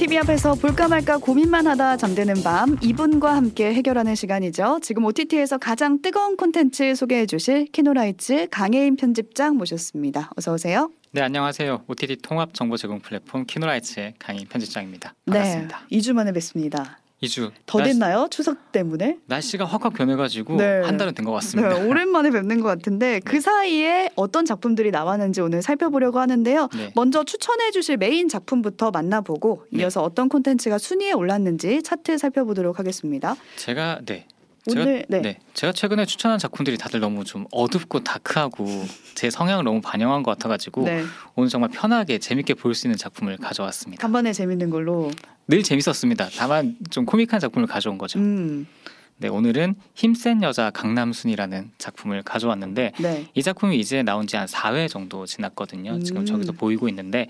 TV 앞에서 볼까 말까 고민만 하다 잠드는 밤 이분과 함께 해결하는 시간이죠. 지금 OTT에서 가장 뜨거운 콘텐츠 소개해 주실 키노라이츠 강혜인 편집장 모셨습니다. 어서 오세요. 네 안녕하세요. OTT 통합 정보 제공 플랫폼 키노라이츠의 강혜인 편집장입니다. 반갑습니다. 네, 2주 만에 뵙습니다. 2주 더 됐나요? 추석 때문에? 날씨가 확확 변해가지고 네. 한 달은 된 것 같습니다. 네, 오랜만에 뵙는 것 같은데 그 네. 사이에 어떤 작품들이 나왔는지 오늘 살펴보려고 하는데요. 네. 먼저 추천해 주실 메인 작품부터 만나보고 네. 이어서 어떤 콘텐츠가 순위에 올랐는지 차트 살펴보도록 하겠습니다. 제가 네 오늘 제가, 네. 제가 최근에 추천한 작품들이 다들 너무 좀 어둡고 다크하고 제 성향을 너무 반영한 것 같아가지고 네. 오늘 정말 편하게 재밌게 볼 수 있는 작품을 가져왔습니다. 간만에 재밌는 걸로. 늘 재밌었습니다. 다만 좀 코믹한 작품을 가져온 거죠. 음. 네 오늘은 힘센 여자 강남순이라는 작품을 가져왔는데 네. 이 작품이 이제 나온 지 한 4회 정도 지났거든요. 음. 지금 저기서 보이고 있는데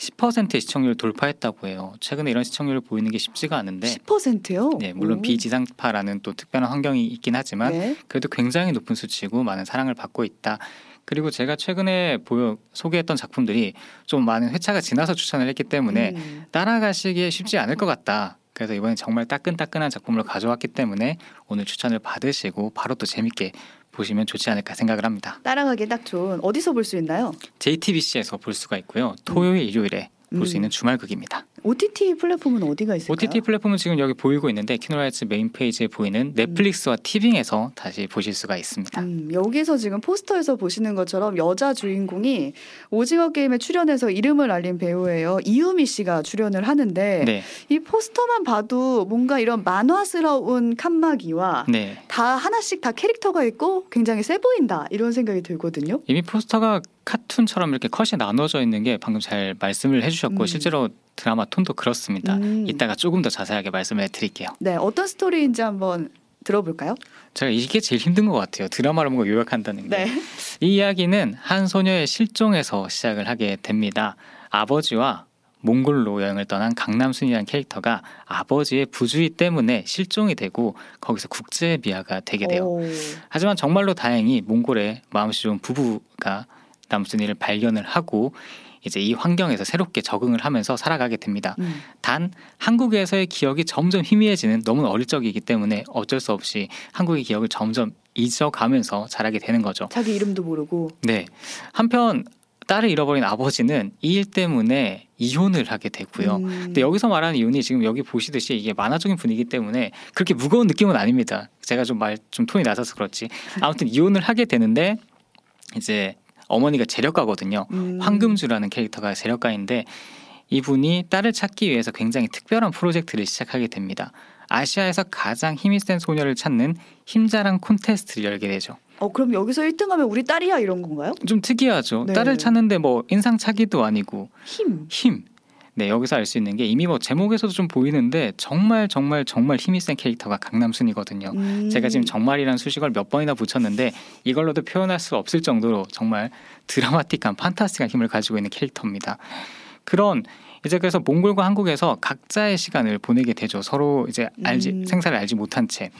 10%의 시청률 돌파했다고 해요. 최근에 이런 시청률을 보이는 게 쉽지가 않은데 10%요? 네, 물론 비지상파라는 또 특별한 환경이 있긴 하지만 네. 그래도 굉장히 높은 수치고 많은 사랑을 받고 있다. 그리고 제가 최근에 보여 소개했던 작품들이 좀 많은 회차가 지나서 추천을 했기 때문에 음. 따라가시기에 쉽지 않을 것 같다. 그래서 이번에 정말 따끈따끈한 작품을 가져왔기 때문에 오늘 추천을 받으시고 바로 또 재밌게 보시면 좋지 않을까 생각을 합니다. 따라가기 딱 좋은 어디서 볼 수 있나요? JTBC에서 볼 수가 있고요. 토요일, 일요일에 볼수 음. 있는 주말극입니다. OTT 플랫폼은 어디가 있을까요? OTT 플랫폼은 지금 여기 보이고 있는데 키노라이츠 메인 페이지에 보이는 넷플릭스와 티빙에서 다시 보실 수가 있습니다. 음, 여기서 지금 포스터에서 보시는 것처럼 여자 주인공이 오징어 게임에 출연해서 이름을 알린 배우예요. 이유미 씨가 출연을 하는데 네, 이 포스터만 봐도 뭔가 이런 만화스러운 칸막이와 네. 다 하나씩 다 캐릭터가 있고 굉장히 세 보인다 이런 생각이 들거든요. 이미 포스터가 카툰처럼 이렇게 컷이 나눠져 있는 게 방금 잘 말씀을 해주셨고 음. 실제로 드라마 톤도 그렇습니다. 음. 이따가 조금 더 자세하게 말씀을 드릴게요. 네, 어떤 스토리인지 한번 들어볼까요? 제가 이게 제일 힘든 것 같아요. 드라마로 뭔가 요약한다는 게. 네. 이 이야기는 한 소녀의 실종에서 시작을 하게 됩니다. 아버지와 몽골로 여행을 떠난 강남순이라는 캐릭터가 아버지의 부주의 때문에 실종이 되고 거기서 국제 비하가 되게 돼요. 오. 하지만 정말로 다행히 몽골의 마음씨 좋은 부부가 남순이를 발견을 하고 이제 이 환경에서 새롭게 적응을 하면서 살아가게 됩니다. 음. 단 한국에서의 기억이 점점 희미해지는 너무 어릴 적이기 때문에 어쩔 수 없이 한국의 기억을 점점 잊어가면서 자라게 되는 거죠. 자기 이름도 모르고 네. 한편 딸을 잃어버린 아버지는 이 일 때문에 이혼을 하게 되고요. 음. 근데 여기서 말하는 이혼이 지금 여기 보시듯이 이게 만화적인 분위기 때문에 그렇게 무거운 느낌은 아닙니다. 제가 좀 말좀 톤이 낮아서 그렇지. 아무튼 이혼을 하게 되는데 이제 어머니가 재력가거든요. 음. 황금주라는 캐릭터가 재력가인데 이분이 딸을 찾기 위해서 굉장히 특별한 프로젝트를 시작하게 됩니다. 아시아에서 가장 힘이 센 소녀를 찾는 힘자랑 콘테스트를 열게 되죠. 어 그럼 여기서 1등하면 우리 딸이야 이런 건가요? 좀 특이하죠. 네. 딸을 찾는데 뭐 인상착의도 아니고 힘. 힘. 네, 여기서 알 수 있는 게 이미 뭐 제목에서도 좀 보이는데 정말 정말 정말 힘이 센 캐릭터가 강남순이거든요. 음. 제가 지금 정말이라는 수식어를 몇 번이나 붙였는데 이걸로도 표현할 수 없을 정도로 정말 드라마틱한 판타스틱한 힘을 가지고 있는 캐릭터입니다. 그런 이제 그래서 몽골과 한국에서 각자의 시간을 보내게 되죠. 서로 이제 알지 음. 생사를 알지 못한 채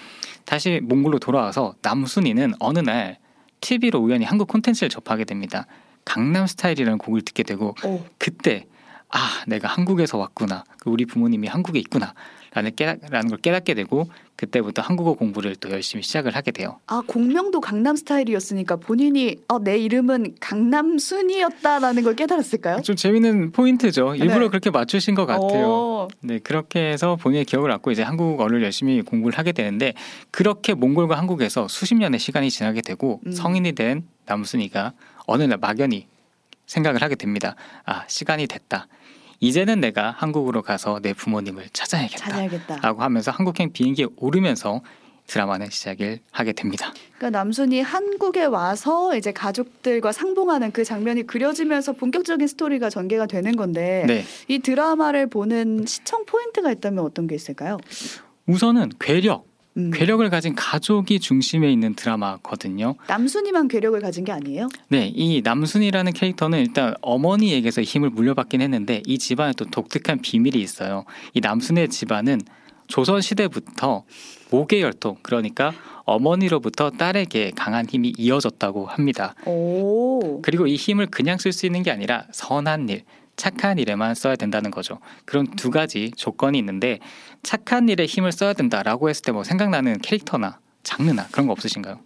다시 몽골로 돌아와서 남순이는 어느 날 TV로 우연히 한국 콘텐츠를 접하게 됩니다. 강남 스타일이라는 곡을 듣게 되고 어. 그때 아 내가 한국에서 왔구나 우리 부모님이 한국에 있구나 라는 깨닫 라는 걸 깨닫게 되고 그때부터 한국어 공부를 또 열심히 시작을 하게 돼요. 아 공명도 강남 스타일이었으니까 본인이 어, 내 이름은 강남순이었다라는 걸 깨달았을까요? 좀 재밌는 포인트죠. 일부러 네. 그렇게 맞추신 것 같아요. 어, 네 그렇게 해서 본인의 기억을 갖고 이제 한국어를 열심히 공부를 하게 되는데 그렇게 몽골과 한국에서 수십 년의 시간이 지나게 되고 음. 성인이 된 남순이가 어느 날 막연히 생각을 하게 됩니다. 아 시간이 됐다. 이제는 내가 한국으로 가서 내 부모님을 찾아야겠다. 찾아야겠다. 라고 하면서 한국행 비행기에 오르면서 드라마는 시작을 하게 됩니다. 그러니까 남순이 한국에 와서 이제 가족들과 상봉하는 그 장면이 그려지면서 본격적인 스토리가 전개가 되는 건데 네. 이 드라마를 보는 시청 포인트가 있다면 어떤 게 있을까요? 우선은 괴력, 음. 괴력을 가진 가족이 중심에 있는 드라마거든요. 남순이만 괴력을 가진 게 아니에요? 네, 이 남순이라는 캐릭터는 일단 어머니에게서 힘을 물려받긴 했는데 이 집안에 또 독특한 비밀이 있어요. 이 남순의 집안은 조선 시대부터 모계 혈통, 그러니까 어머니로부터 딸에게 강한 힘이 이어졌다고 합니다. 오. 그리고 이 힘을 그냥 쓸 수 있는 게 아니라 선한 일, 착한 일에만 써야 된다는 거죠. 그런 두 가지 조건이 있는데 착한 일에 힘을 써야 된다라고 했을 때 뭐 생각나는 캐릭터나 장르나 그런 거 없으신가요?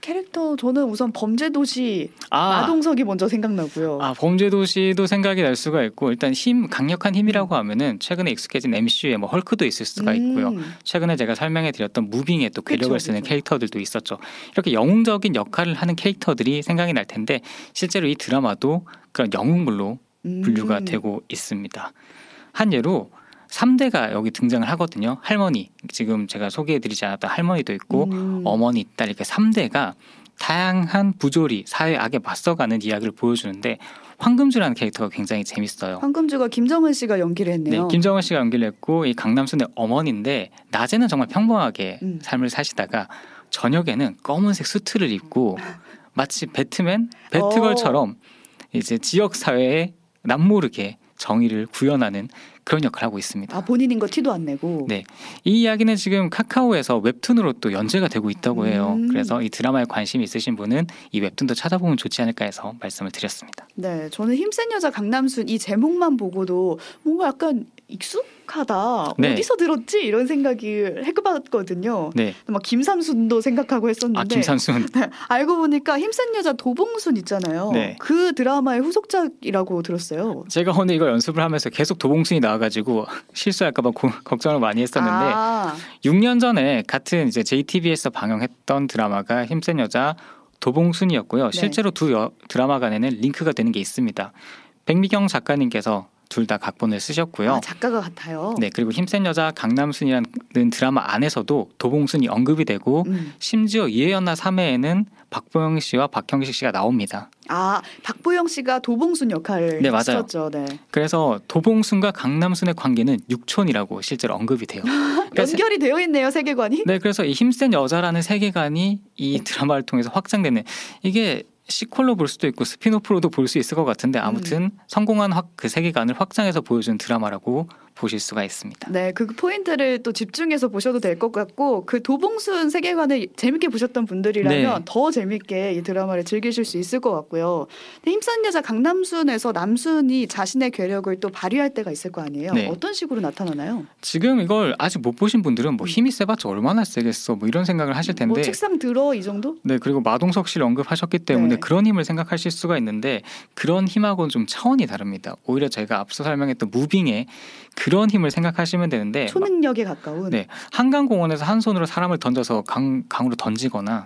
캐릭터 저는 우선 범죄도시 아, 마동석이 먼저 생각나고요. 아 범죄도시도 생각이 날 수가 있고 일단 힘 강력한 힘이라고 하면은 최근에 익숙해진 MCU의 뭐 헐크도 있을 수가 있고요. 음, 최근에 제가 설명해 드렸던 무빙에 또 괴력을 그쵸, 쓰는 그쵸. 캐릭터들도 있었죠. 이렇게 영웅적인 역할을 하는 캐릭터들이 생각이 날 텐데 실제로 이 드라마도 그런 영웅물로 음. 분류가 되고 있습니다. 한 예로 3대가 여기 등장을 하거든요. 할머니, 지금 제가 소개해드리지 않았던 할머니도 있고 음. 어머니, 딸 이렇게 3대가 다양한 부조리, 사회 악에 맞서가는 이야기를 보여주는데 황금주라는 캐릭터가 굉장히 재밌어요. 황금주가 김정은 씨가 연기를 네, 했네요. 김정은 씨가 연기를 했고 이 강남순의 어머니인데 낮에는 정말 평범하게 음. 삶을 사시다가 저녁에는 검은색 수트를 입고 마치 배트맨, 어. 배트걸처럼 이제 지역 사회에 남모르게 정의를 구현하는 그런 역할을 하고 있습니다. 아 본인인 거 티도 안 내고. 네. 이 이야기는 지금 카카오에서 웹툰으로 또 연재가 되고 있다고 해요. 음. 그래서 이 드라마에 관심이 있으신 분은 이 웹툰도 찾아보면 좋지 않을까 해서 말씀을 드렸습니다. 네, 저는 힘센 여자 강남순 이 제목만 보고도 뭔가 약간 익숙하다. 네. 어디서 들었지? 이런 생각이 해봤거든요. 네. 막 김삼순도 생각하고 했었는데 아 김산순. 알고 보니까 힘센 여자 도봉순 있잖아요. 네. 그 드라마의 후속작이라고 들었어요. 제가 오늘 이거 연습을 하면서 계속 도봉순이 나와가지고 실수할까봐 고- 걱정을 많이 했었는데 아, 6년 전에 같은 이제 JTBC에서 방영했던 드라마가 힘센 여자 도봉순이었고요. 네. 실제로 두 여- 드라마 간에는 링크가 되는 게 있습니다. 백미경 작가님께서 둘 다 각본을 쓰셨고요. 아, 작가가 같아요. 네 그리고 힘센 여자 강남순이라는 드라마 안에서도 도봉순이 언급이 되고 음. 심지어 이해연나 3회에는 박보영 씨와 박형식 씨가 나옵니다. 아 박보영 씨가 도봉순 역할을 네, 맞아요. 했었죠. 네. 그래서 도봉순과 강남순의 관계는 육촌이라고 실제로 언급이 돼요. 연결이 되어 있네요 세계관이. 네, 그래서 이 힘센 여자라는 세계관이 이 드라마를 통해서 확장되는 이게 sequel로 볼 수도 있고 spin-off로도 볼 수 있을 것 같은데 아무튼 성공한 확, 그 세계관을 확장해서 보여준 드라마라고 보실 수가 있습니다. 네, 그 포인트를 또 집중해서 보셔도 될 것 같고 그 도봉순 세계관을 재밌게 보셨던 분들이라면 네. 더 재밌게 이 드라마를 즐기실 수 있을 것 같고요. 힘센 여자 강남순에서 남순이 자신의 괴력을 또 발휘할 때가 있을 거 아니에요. 네. 어떤 식으로 나타나나요? 지금 이걸 아직 못 보신 분들은 뭐 음. 힘이 세봤자 얼마나 세겠어 뭐 이런 생각을 하실 텐데 뭐 책상 들어 이 정도? 네 그리고 마동석 씨를 언급하셨기 때문에 네. 그런 힘을 생각하실 수가 있는데 그런 힘하고는 좀 차원이 다릅니다. 오히려 제가 앞서 설명했던 무빙의 그런 힘을 생각하시면 되는데 초능력에 가까운. 네. 한강 공원에서 한 손으로 사람을 던져서 강, 강으로 던지거나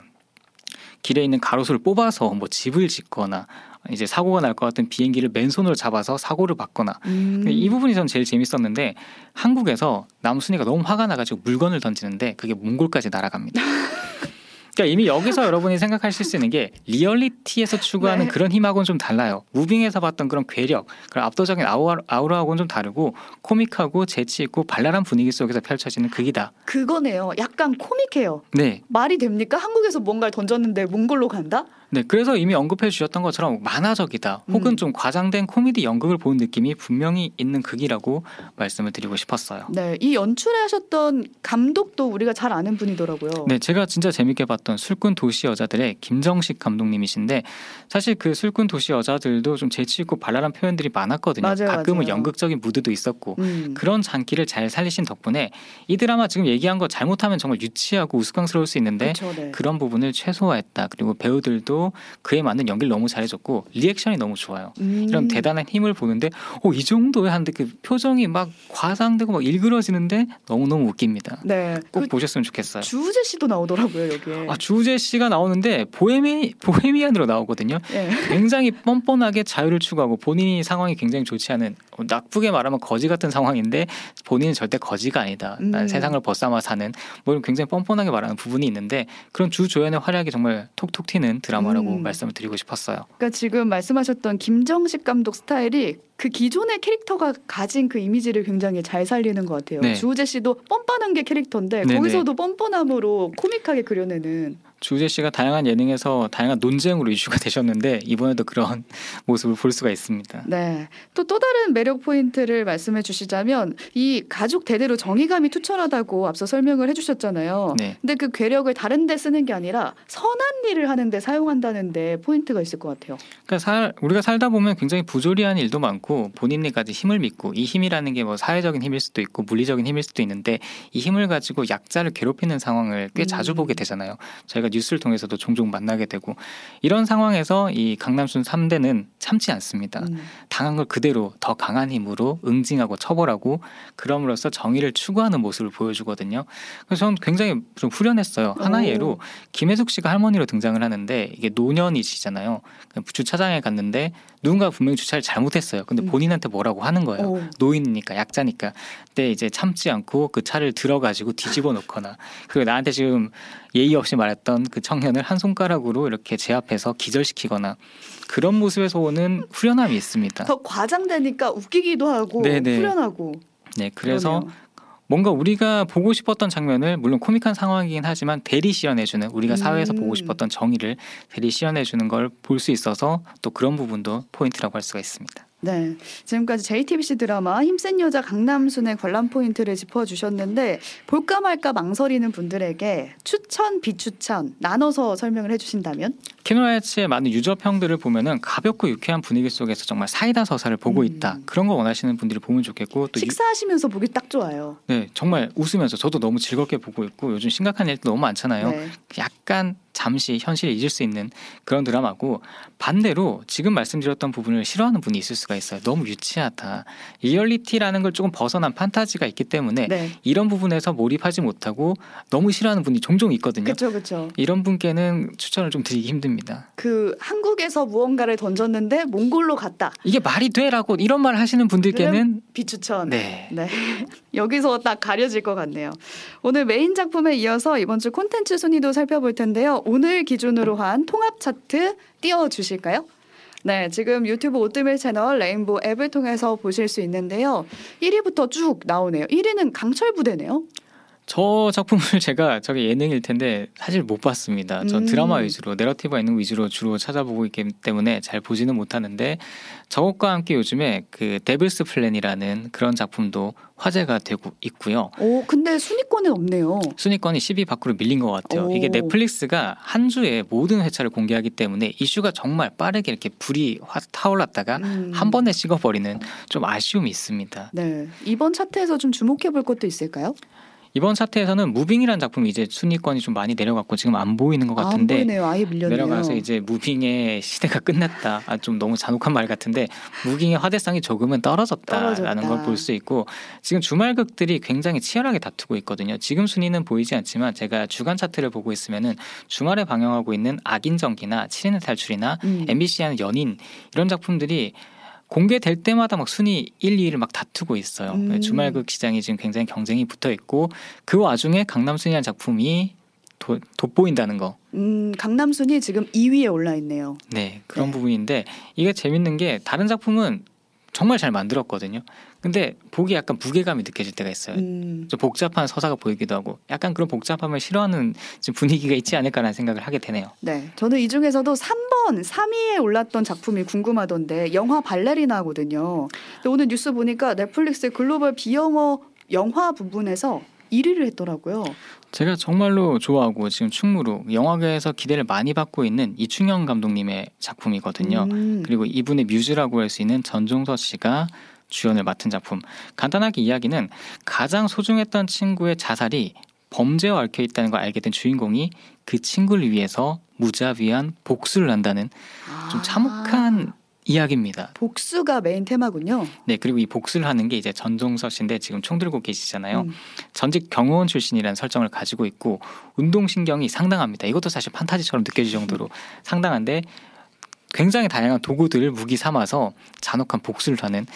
길에 있는 가로수를 뽑아서 뭐 집을 짓거나 이제 사고가 날 것 같은 비행기를 맨손으로 잡아서 사고를 받거나 음. 이 부분이 전 제일 재밌었는데 한국에서 남순이가 너무 화가 나가지고 물건을 던지는데 그게 몽골까지 날아갑니다. 그러니까 이미 여기서 여러분이 생각하실 수 있는 게 리얼리티에서 추구하는 네. 그런 힘하고는 좀 달라요. 무빙에서 봤던 그런 괴력, 그런 압도적인 아우라, 아우라하고는 좀 다르고 코믹하고 재치 있고 발랄한 분위기 속에서 펼쳐지는 극이다. 그거네요. 약간 코믹해요. 네, 말이 됩니까? 한국에서 뭔가를 던졌는데 몽골로 간다? 네. 그래서 이미 언급해 주셨던 것처럼 만화적이다, 혹은 음. 좀 과장된 코미디 연극을 본 느낌이 분명히 있는 극이라고 말씀을 드리고 싶었어요. 네, 이 연출을 하셨던 감독도 우리가 잘 아는 분이더라고요. 네, 제가 진짜 재밌게 봤던 술꾼 도시 여자들의 김정식 감독님이신데 사실 그 술꾼 도시 여자들도 좀 재치 있고 발랄한 표현들이 많았거든요. 맞아요, 가끔은 맞아요. 연극적인 무드도 있었고 음. 그런 장기를 잘 살리신 덕분에 이 드라마 지금 얘기한 거 잘못하면 정말 유치하고 우스꽝스러울 수 있는데 그쵸, 네. 그런 부분을 최소화했다. 그리고 배우들도 그에 맞는 연기를 너무 잘해줬고 리액션이 너무 좋아요. 음. 이런 대단한 힘을 보는데 어, 이 정도에 하는데 그 표정이 막 과장되고 막 일그러지는데 너무 너무 웃깁니다. 네. 꼭 그 보셨으면 좋겠어요. 주우재 씨도 나오더라고요 여기에. 아, 주우재 씨가 나오는데 보헤미 보헤미안으로 나오거든요. 예. 굉장히 뻔뻔하게 자유를 추구하고 본인이 상황이 굉장히 좋지 않은 어, 나쁘게 말하면 거지 같은 상황인데 본인은 절대 거지가 아니다. 난 음. 세상을 벗삼아 사는 뭐 굉장히 뻔뻔하게 말하는 부분이 있는데 그런 주 조연의 활약이 정말 톡톡 튀는 드라마라고 음. 말씀을 드리고 싶었어요. 그러니까 지금 말씀하셨던 김정식 감독 스타일이 그 기존의 캐릭터가 가진 그 이미지를 굉장히 잘 살리는 것 같아요. 네. 주우재 씨도 뻔뻔한 게 캐릭터인데 네네. 거기서도 뻔뻔함으로 코믹하게 그려내는. 주재 씨가 다양한 예능에서 다양한 논쟁으로 이슈가 되셨는데 이번에도 그런 모습을 볼 수가 있습니다. 네. 또 또 다른 매력 포인트를 말씀해 주시자면 이 가족 대대로 정의감이 투철하다고 앞서 설명을 해 주셨잖아요. 네. 근데 그 괴력을 다른 데 쓰는 게 아니라 선한 일을 하는 데 사용한다는 데 포인트가 있을 것 같아요. 그러니까 살, 우리가 살다 보면 굉장히 부조리한 일도 많고 가진 힘을 믿고 이 힘이라는 게 뭐 사회적인 힘일 수도 있고 물리적인 힘일 수도 있는데 이 힘을 가지고 약자를 괴롭히는 상황을 꽤 음. 자주 보게 되잖아요. 저희가 뉴스를 통해서도 종종 만나게 되고 이런 상황에서 이 강남순 3대는 참지 않습니다. 음. 당한 걸 그대로 더 강한 힘으로 응징하고 처벌하고 그럼으로써 정의를 추구하는 모습을 보여주거든요. 그래서 저는 굉장히 좀 후련했어요. 하나의 오. 예로 김혜숙 씨가 할머니로 등장을 하는데 이게 노년이시잖아요. 그 주차장에 갔는데 누군가 분명히 주차를 잘못했어요. 근데 음. 본인한테 뭐라고 하는 거예요. 오. 노인이니까 약자니까. 근데 이제 참지 않고 그 차를 들어가지고 뒤집어 놓거나 그리고 나한테 지금 예의 없이 말했던 그 청년을 한 손가락으로 이렇게 제압해서 기절시키거나 그런 모습에서 오는 후련함이 있습니다. 더 과장되니까 웃기기도 하고 네네. 후련하고. 네, 그래서 그러네요. 뭔가 우리가 보고 싶었던 장면을 물론 코믹한 상황이긴 하지만 대리 시연해주는 우리가 사회에서 음. 보고 싶었던 정의를 대리 시연해주는 걸 볼 수 있어서 또 그런 부분도 포인트라고 할 수가 있습니다. 네. 지금까지 JTBC 드라마 힘센 여자 강남순의 관람 포인트를 짚어주셨는데 볼까 말까 망설이는 분들에게 추천, 비추천 나눠서 설명을 해주신다면? 키노라이츠의 많은 유저평들을 보면은 가볍고 유쾌한 분위기 속에서 정말 사이다 서사를 보고 음. 있다. 그런 거 원하시는 분들이 보면 좋겠고 또 유- 식사하시면서 보기 딱 좋아요. 네, 정말 웃으면서 저도 너무 즐겁게 보고 있고 요즘 심각한 일도 너무 많잖아요. 네. 약간 잠시 현실을 잊을 수 있는 그런 드라마고 반대로 지금 말씀드렸던 부분을 싫어하는 분이 있을 수가 있어요. 너무 유치하다. 리얼리티라는 걸 조금 벗어난 판타지가 있기 때문에 네. 이런 부분에서 몰입하지 못하고 너무 싫어하는 분이 종종 있거든요. 그렇죠, 그렇죠. 이런 분께는 추천을 좀 드리기 힘듭니다. 그 한국에서 무언가를 던졌는데 몽골로 갔다. 이게 말이 돼라고 이런 말 하시는 분들께는 비추천. 네. 네. 여기서 딱 가려질 것 같네요. 오늘 메인 작품에 이어서 이번 주 콘텐츠 순위도 살펴볼 텐데요. 오늘 기준으로 한 통합 차트 띄워 주실까요? 네, 지금 유튜브 오뜨밀 채널 레인보우 앱을 통해서 보실 수 있는데요. 1위부터 쭉 나오네요. 1위는 강철 부대네요. 저 작품을 제가 저게 예능일 텐데 사실 못 봤습니다. 전 음. 드라마 위주로 내러티브가 있는 위주로 주로 찾아보고 있기 때문에 잘 보지는 못하는데 저것과 함께 요즘에 그 데블스 플랜이라는 그런 작품도 화제가 되고 있고요. 오, 근데 순위권에 없네요. 순위권이 10위 밖으로 밀린 것 같아요. 오. 이게 넷플릭스가 한 주에 모든 회차를 공개하기 때문에 이슈가 정말 빠르게 이렇게 불이 확 타올랐다가 음. 한 번에 식어버리는 좀 아쉬움이 있습니다. 네, 이번 차트에서 좀 주목해 볼 것도 있을까요? 이번 차트에서는 무빙이라는 작품이 이제 순위권이 좀 많이 내려갔고 지금 안 보이는 것 아, 안 같은데 보이네요. 아예 밀렸네요. 내려가서 이제 무빙의 시대가 끝났다. 아, 좀 너무 잔혹한 말 같은데 무빙의 화제성이 조금은 떨어졌다라는 떨어졌다. 걸볼 수 있고 지금 주말극들이 굉장히 치열하게 다투고 있거든요. 지금 순위는 보이지 않지만 제가 주간 차트를 보고 있으면은 주말에 방영하고 있는 악인전기나 7인의 탈출이나 음. MBC 하는 연인 이런 작품들이 공개될 때마다 막 순위 1, 2위를 막 다투고 있어요. 음. 주말극 시장이 지금 굉장히 경쟁이 붙어 있고 그 와중에 강남순이라는 작품이 도, 돋보인다는 거. 음, 강남순이 지금 2위에 올라 있네요. 네, 그런 네. 부분인데 이게 재밌는 게 다른 작품은 정말 잘 만들었거든요. 근데 보기 약간 무게감이 느껴질 때가 있어요. 음, 좀 복잡한 서사가 보이기도 하고 약간 그런 복잡함을 싫어하는 분위기가 있지 않을까라는 생각을 하게 되네요. 네. 저는 이 중에서도 3번, 3위에 올랐던 작품이 궁금하던데 영화 발레리나거든요. 근데 오늘 뉴스 보니까 넷플릭스 글로벌 비영어 영화 부분에서 1위를 했더라고요. 제가 정말로 좋아하고 지금 충무로 영화계에서 기대를 많이 받고 있는 이충영 감독님의 작품이거든요. 음, 그리고 이분의 뮤즈라고 할 수 있는 전종서 씨가 주연을 맡은 작품. 간단하게 이야기는 가장 소중했던 친구의 자살이 범죄와 얽혀 있다는 걸 알게 된 주인공이 그 친구를 위해서 무자비한 복수를 한다는 좀 아, 참혹한 이야기입니다. 복수가 메인 테마군요. 네, 그리고 이 복수를 하는 게 이제 전종서 씨인데 지금 총 들고 계시잖아요. 음, 전직 경호원 출신이라는 설정을 가지고 있고 운동 신경이 상당합니다. 이것도 사실 판타지처럼 느껴질 정도로 상당한데 굉장히 다양한 도구들을 무기 삼아서 잔혹한 복수를 하는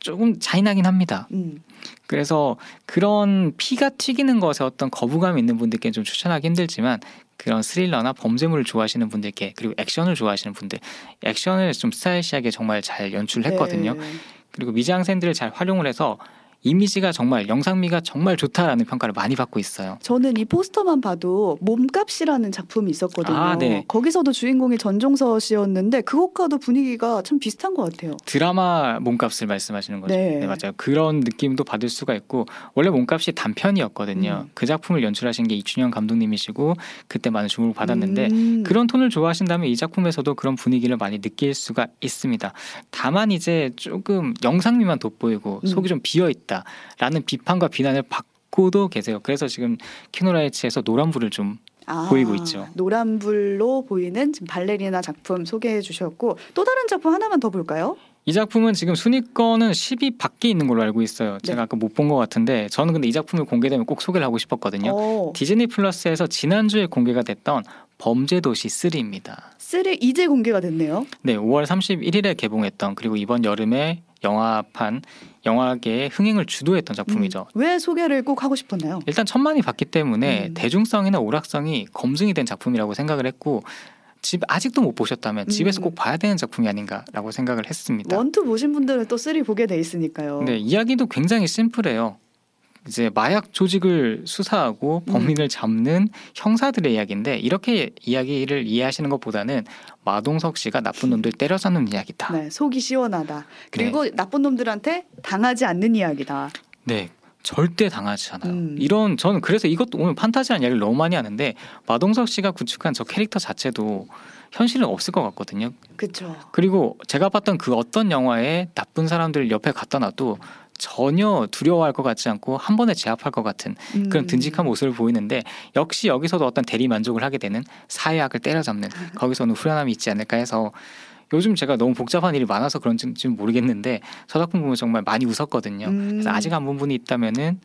조금 잔인하긴 합니다. 음. 그래서 그런 피가 튀기는 것에 어떤 거부감이 있는 분들께 좀 추천하기 힘들지만 그런 스릴러나 범죄물을 좋아하시는 분들께 그리고 액션을 좋아하시는 분들 액션을 좀 스타일시하게 정말 잘 연출했거든요. 네. 그리고 미장센들을 잘 활용을 해서 이미지가 정말 영상미가 정말 좋다라는 평가를 많이 받고 있어요. 저는 이 포스터만 봐도 몸값이라는 작품이 있었거든요. 아, 네. 거기서도 주인공이 전종서 씨였는데 그것과도 분위기가 참 비슷한 것 같아요. 드라마 몸값을 말씀하시는 거죠. 네. 네. 맞아요. 그런 느낌도 받을 수가 있고 원래 몸값이 단편이었거든요. 음. 그 작품을 연출하신 게 이춘영 감독님이시고 그때 많은 주목을 받았는데 음. 그런 톤을 좋아하신다면 이 작품에서도 그런 분위기를 많이 느낄 수가 있습니다. 다만 이제 조금 영상미만 돋보이고 음. 속이 좀 비어 있다 라는 비판과 비난을 받고도 계세요. 그래서 지금 키노라이츠에서 노란불을 좀 아, 보이고 있죠. 노란불로 보이는 지금 발레리나 작품 소개해 주셨고 또 다른 작품 하나만 더 볼까요? 이 작품은 지금 순위권은 10위 밖에 있는 걸로 알고 있어요. 제가 네. 아까 못 본 것 같은데 저는 근데 이 작품이 공개되면 꼭 소개를 하고 싶었거든요. 어, 디즈니 플러스에서 지난주에 공개가 됐던 범죄도시 3입니다. three 이제 공개가 됐네요. 네, 5월 31일에 개봉했던 그리고 이번 여름에 영화판 영화계의 흥행을 주도했던 작품이죠. 음, 왜 소개를 꼭 하고 싶었나요? 일단 천만이 봤기 때문에 음. 대중성이나 오락성이 검증이 된 작품이라고 생각을 했고 집 아직도 못 보셨다면 집에서 음. 꼭 봐야 되는 작품이 아닌가라고 생각을 했습니다. one two 보신 분들은 또 three 보게 돼 있으니까요. 네, 이야기도 굉장히 심플해요. 이제 마약 조직을 수사하고 음. 범인을 잡는 형사들의 이야기인데 이렇게 이야기를 이해하시는 것보다는 마동석 씨가 나쁜 놈들 때려잡는 이야기다. 네, 속이 시원하다. 그리고 나쁜 놈들한테 당하지 않는 이야기다. 네. 절대 당하지 않아요. 음. 이런 저는 그래서 이것도 오늘 판타지한 이야기를 너무 많이 하는데 마동석 씨가 구축한 저 캐릭터 자체도 현실은 없을 것 같거든요. 그렇죠. 그리고 제가 봤던 그 어떤 영화에 나쁜 사람들 옆에 갖다 놔도 전혀 두려워할 것 같지 않고 한 번에 제압할 것 같은 음. 그런 든직한 모습을 보이는데 역시 여기서도 어떤 대리 만족을 하게 되는 사회학을 때려잡는 거기서는 후련함이 있지 않을까 해서 요즘 제가 너무 복잡한 일이 많아서 그런지 는 모르겠는데 저 작품 보면 정말 많이 웃었거든요. 음. 그래서 아직 안 본 분이 있다면은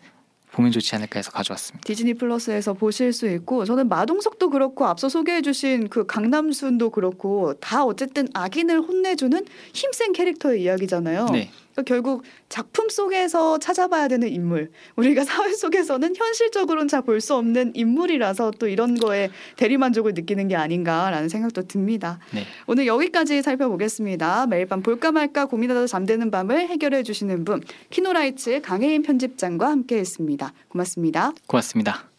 보면 좋지 않을까 해서 가져왔습니다. 디즈니 플러스에서 보실 수 있고 저는 마동석도 그렇고 앞서 소개해 주신 그 강남순도 그렇고 다 어쨌든 악인을 혼내주는 힘센 캐릭터의 이야기잖아요. 네. 그러니까 결국 작품 속에서 찾아봐야 되는 인물, 우리가 사회 속에서는 현실적으로는 잘 볼 수 없는 인물이라서 또 이런 거에 대리만족을 느끼는 게 아닌가라는 생각도 듭니다. 네. 오늘 여기까지 살펴보겠습니다. 매일 밤 볼까 말까 고민하다 잠드는 밤을 해결해 주시는 분 키노라이츠 강혜인 편집장과 함께했습니다. 고맙습니다. 고맙습니다.